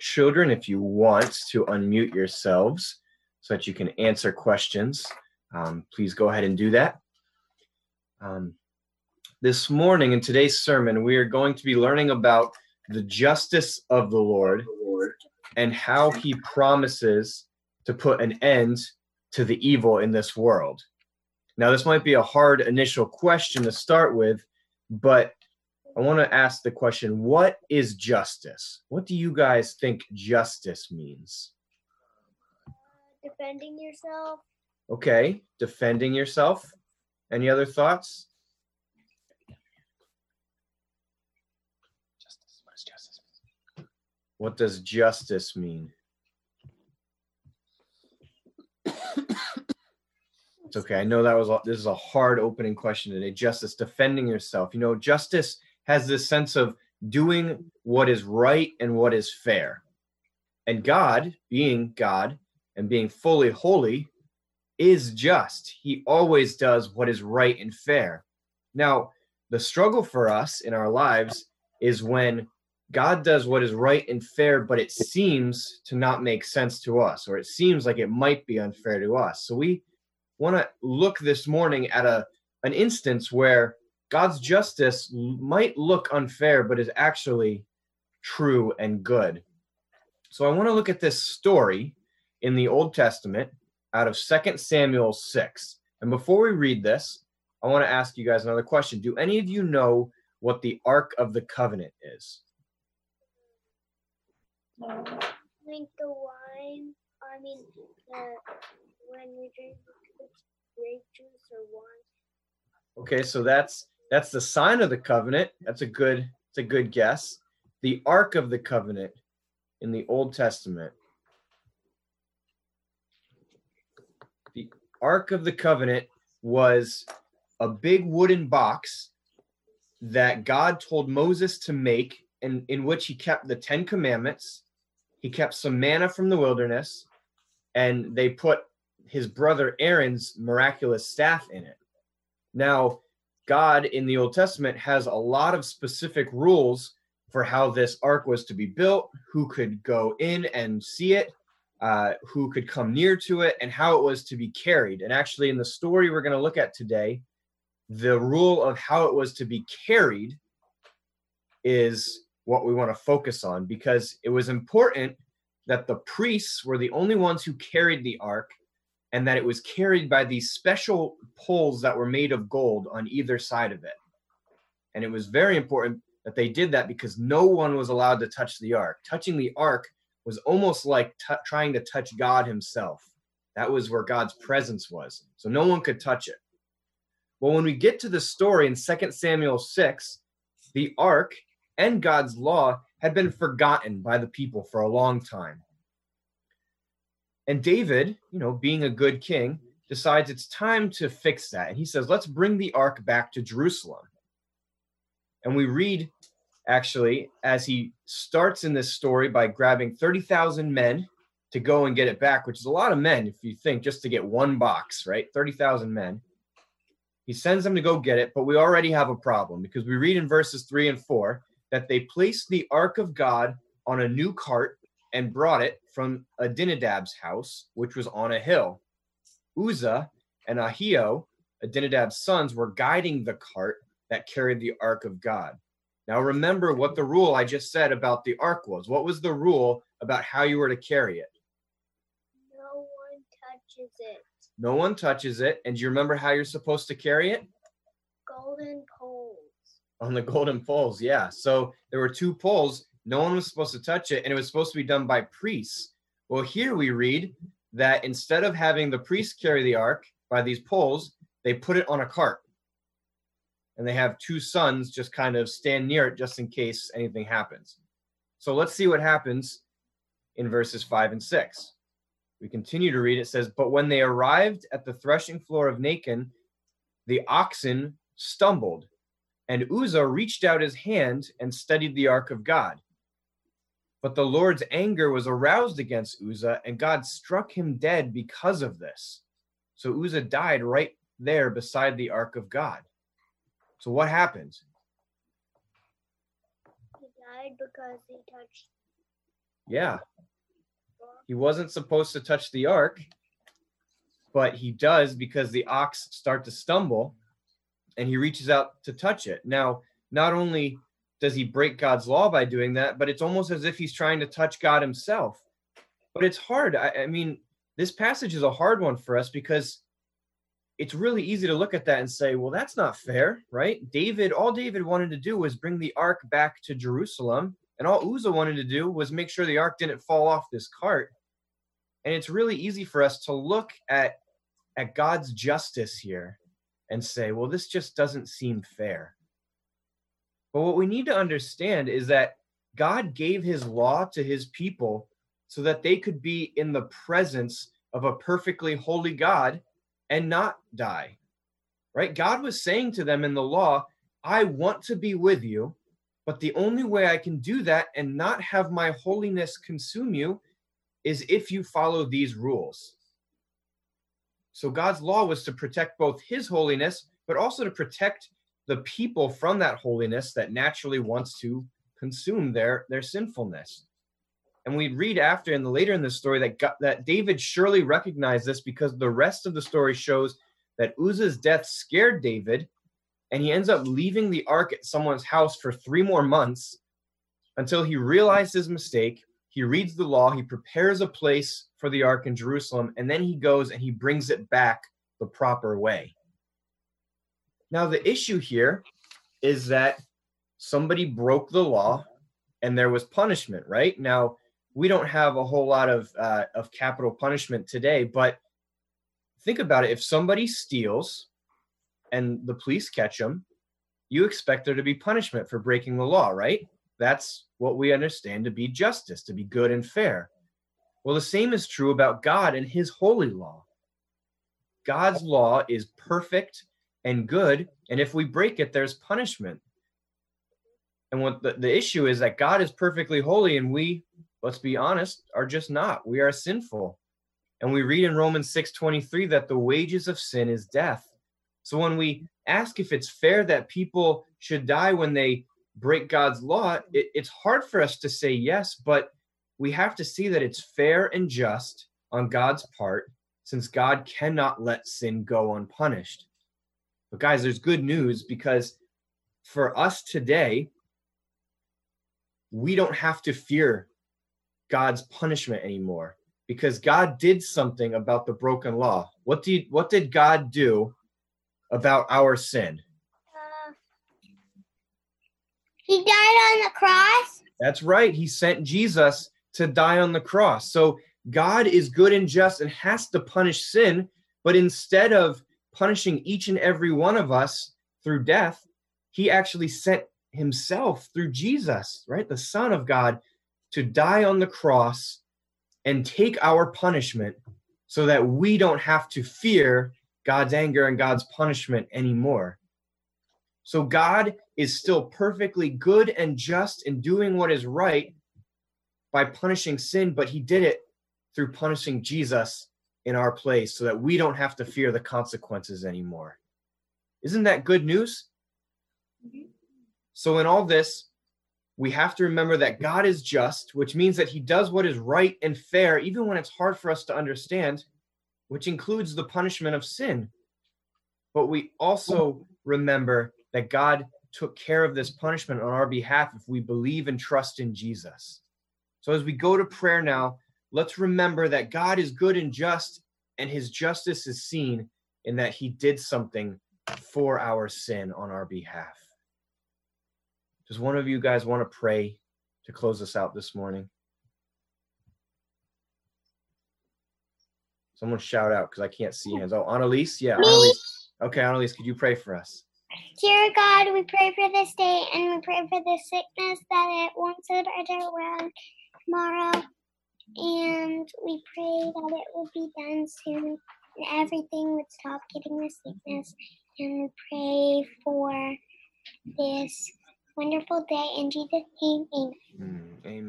children, if you want to unmute yourselves so that you can answer questions, um, please go ahead and do that. Um, this morning in today's sermon, we are going to be learning about the justice of the Lord and how he promises to put an end to the evil in this world. Now, this might be a hard initial question to start with, but I want to ask the question what is justice? What do you guys think justice means? Uh, defending yourself. Okay, defending yourself. Any other thoughts? Justice. What does justice mean? What does justice mean? It's okay. I know that was a, this is a hard opening question today. Justice, defending yourself. You know, justice has this sense of doing what is right and what is fair. And God, being God and being fully holy, is just. He always does what is right and fair. Now, the struggle for us in our lives is when God does what is right and fair, but it seems to not make sense to us, or it seems like it might be unfair to us. So we want to look this morning at a an instance where God's justice might look unfair, but is actually true and good. So I want to look at this story in the Old Testament out of 2 Samuel 6. And before we read this, I want to ask you guys another question. Do any of you know what the Ark of the Covenant is? Drink the wine. I mean, the, when we drink grape juice or wine. Okay, so that's that's the sign of the covenant. That's a good it's a good guess. The Ark of the Covenant in the Old Testament. The Ark of the Covenant was a big wooden box that God told Moses to make, and in which he kept the Ten Commandments. He kept some manna from the wilderness, and they put his brother Aaron's miraculous staff in it. Now, God in the Old Testament has a lot of specific rules for how this ark was to be built, who could go in and see it, uh, who could come near to it, and how it was to be carried. And actually, in the story we're going to look at today, the rule of how it was to be carried is what we want to focus on because it was important that the priests were the only ones who carried the ark and that it was carried by these special poles that were made of gold on either side of it. And it was very important that they did that because no one was allowed to touch the ark. Touching the ark was almost like t- trying to touch God himself. That was where God's presence was. So no one could touch it. Well, when we get to the story in 2 Samuel 6, the ark and God's law had been forgotten by the people for a long time. And David, you know, being a good king, decides it's time to fix that. And he says, let's bring the ark back to Jerusalem. And we read, actually, as he starts in this story by grabbing 30,000 men to go and get it back, which is a lot of men, if you think, just to get one box, right? 30,000 men. He sends them to go get it, but we already have a problem because we read in verses three and four that they placed the ark of God on a new cart and brought it from Abinadab's house, which was on a hill. Uzzah and Ahio, Abinadab's sons, were guiding the cart that carried the ark of God. Now remember what the rule I just said about the ark was. What was the rule about how you were to carry it? No one touches it. No one touches it. And do you remember how you're supposed to carry it? Golden poles. On the golden poles, yeah. So there were two poles. No one was supposed to touch it, and it was supposed to be done by priests. Well, here we read that instead of having the priests carry the ark by these poles, they put it on a cart. And they have two sons just kind of stand near it just in case anything happens. So let's see what happens in verses 5 and 6. We continue to read. It says, But when they arrived at the threshing floor of Nacon, the oxen stumbled, and Uzzah reached out his hand and steadied the ark of God. But the Lord's anger was aroused against Uzzah, and God struck him dead because of this. So Uzzah died right there beside the ark of God. So what happened? He died because he touched Yeah. He wasn't supposed to touch the ark, but he does because the ox start to stumble and he reaches out to touch it. Now, not only does he break God's law by doing that, but it's almost as if he's trying to touch God himself. But it's hard. I, I mean, this passage is a hard one for us because it's really easy to look at that and say, well, that's not fair, right? David, all David wanted to do was bring the ark back to Jerusalem, and all Uzzah wanted to do was make sure the ark didn't fall off this cart. And it's really easy for us to look at at God's justice here and say, well, this just doesn't seem fair. But what we need to understand is that God gave his law to his people so that they could be in the presence of a perfectly holy God and not die. Right? God was saying to them in the law, I want to be with you, but the only way I can do that and not have my holiness consume you is if you follow these rules. So God's law was to protect both his holiness, but also to protect the people from that holiness that naturally wants to consume their their sinfulness. And we read after the later in the story that God, that David surely recognized this because the rest of the story shows that Uzzah's death scared David, and he ends up leaving the ark at someone's house for three more months until he realized his mistake. He reads the law, he prepares a place for the ark in Jerusalem, and then he goes and he brings it back the proper way. Now, the issue here is that somebody broke the law and there was punishment, right? Now, we don't have a whole lot of uh, of capital punishment today, but think about it. If somebody steals and the police catch them, you expect there to be punishment for breaking the law, right? That's what we understand to be justice, to be good and fair. Well, the same is true about God and his holy law. God's law is perfect and good, and if we break it, there's punishment. And what the, the issue is that God is perfectly holy, and we, let's be honest, are just not. We are sinful. And we read in Romans 6:23 that the wages of sin is death. So when we ask if it's fair that people should die when they break God's law, it, it's hard for us to say yes, but we have to see that it's fair and just on God's part, since God cannot let sin go unpunished. But guys, there's good news because for us today, we don't have to fear God's punishment anymore because God did something about the broken law. What did what did God do about our sin? Uh, he died on the cross. That's right. He sent Jesus to die on the cross. So God is good and just and has to punish sin, but instead of punishing each and every one of us through death, he actually sent himself through Jesus, right? The Son of God to die on the cross and take our punishment so that we don't have to fear God's anger and God's punishment anymore. So God is still perfectly good and just in doing what is right by punishing sin, but he did it through punishing Jesus in our place so that we don't have to fear the consequences anymore. Isn't that good news? So, in all this, we have to remember that God is just, which means that he does what is right and fair, even when it's hard for us to understand, which includes the punishment of sin. But we also remember that God took care of this punishment on our behalf if we believe and trust in Jesus. So, as we go to prayer now, let's remember that God is good and just, and his justice is seen in that he did something for our sin on our behalf. Does one of you guys want to pray to close us out this morning? Someone shout out because I can't see hands. Oh, Annalise? Yeah, Annalise. Okay, Annalise, could you pray for us? Dear God, we pray for this day and we pray for the sickness that it won't spread around tomorrow and we pray that it will be done soon and everything would stop getting the sickness. And we pray for this wonderful day in Jesus' name. Amen. Mm, amen.